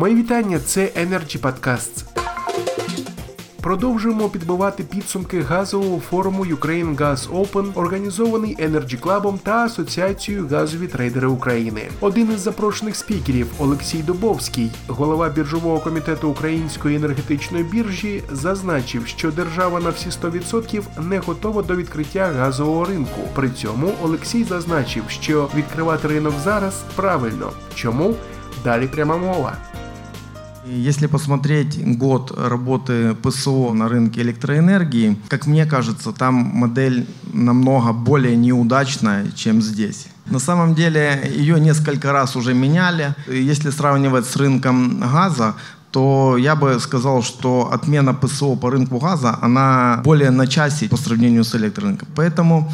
Мої вітання, це Energy Podcasts. Продовжуємо підбивати підсумки газового форуму Ukraine Gas Open, організований Energy Club та Асоціацією газові трейдери України. Один із запрошених спікерів Олексій Дубовський, голова біржового комітету Української енергетичної біржі, зазначив, що держава на всі 100% не готова до відкриття газового ринку. При цьому Олексій зазначив, що відкривати ринок зараз правильно. Чому? Далі пряма мова. Если посмотреть год работы ПСО на рынке электроэнергии, как мне кажется, там модель намного более неудачная, чем здесь. На самом деле ее несколько раз уже меняли. Если сравнивать с рынком газа, то я бы сказал, что отмена ПСО по рынку газа, она более на часе по сравнению с электрорынком. Поэтому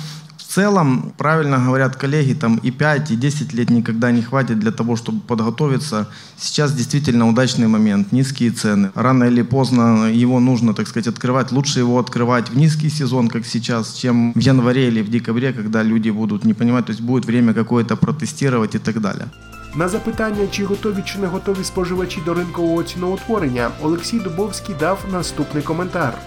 целом, правильно говорят коллеги, там и 5, и 10 лет никогда не хватит для того, чтобы подготовиться. Сейчас действительно удачный момент, низкие цены. Рано или поздно его нужно, так сказать, открывать. Лучше его открывать в низкий сезон, как сейчас, чем в январе или в декабре, когда люди будут не понимать, то есть будет время какое-то протестировать и так далее. На запитання, чи готові чи не готові споживачі до ринкового ціноутворення, Олексій Дубовський дав наступний коментар.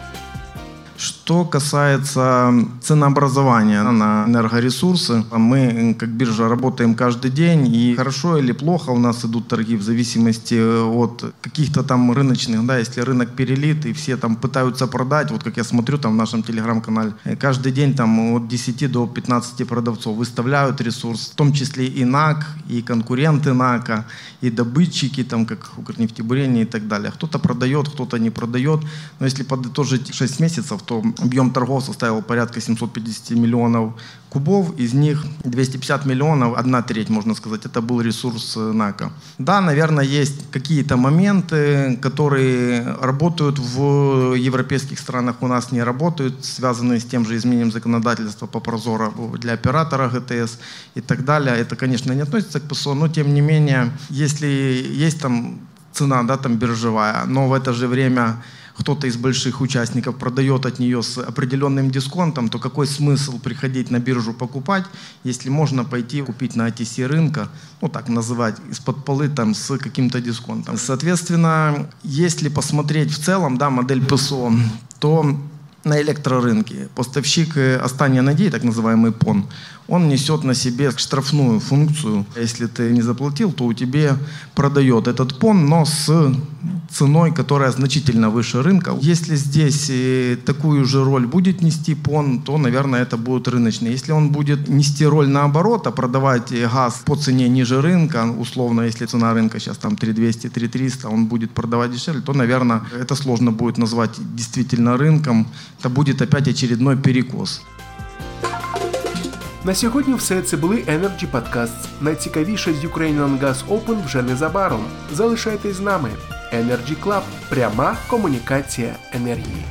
что касается ценообразования на энергоресурсы, мы как биржа работаем каждый день, и хорошо или плохо у нас идут торги в зависимости от каких-то там рыночных, да, если рынок перелит, и все там пытаются продать, вот как я смотрю там в нашем телеграм-канале, каждый день там от 10 до 15 продавцов выставляют ресурс, в том числе и НАК, и конкуренты НАКа, и добытчики, там как Укрнефтебурение и так далее. Кто-то продает, кто-то не продает, но если подытожить 6 месяцев, то объем торгов составил порядка 750 миллионов кубов, из них 250 миллионов, одна треть, можно сказать, это был ресурс э, НАКа. Да, наверное, есть какие-то моменты, которые работают в европейских странах, у нас не работают, связанные с тем же изменением законодательства по прозору для оператора ГТС и так далее. Это, конечно, не относится к ПСО, но тем не менее, если есть там цена, да, там биржевая, но в это же время кто-то из больших участников продает от нее с определенным дисконтом, то какой смысл приходить на биржу покупать, если можно пойти купить на OTC рынка, ну так называть, из-под полы там с каким-то дисконтом. Соответственно, если посмотреть в целом, да, модель ПСО, то на электрорынке поставщик остания надеи, так называемый ПОН, он несет на себе штрафную функцию. Если ты не заплатил, то у тебя продает этот ПОН, но с ценой, которая значительно выше рынка. Если здесь э, такую же роль будет нести ПОН, то, наверное, это будет рыночный. Если он будет нести роль наоборот, а продавать газ по цене ниже рынка, условно, если цена рынка сейчас там 3200, 3300, он будет продавать дешевле, то, наверное, это сложно будет назвать действительно рынком. Это будет опять очередной перекос. На сьогодні все це були Energy Podcasts. Найцікавіше з Ukrainian Gas Open вже незабаром. Залишайтесь з нами. Energy Club – пряма комунікація енергії.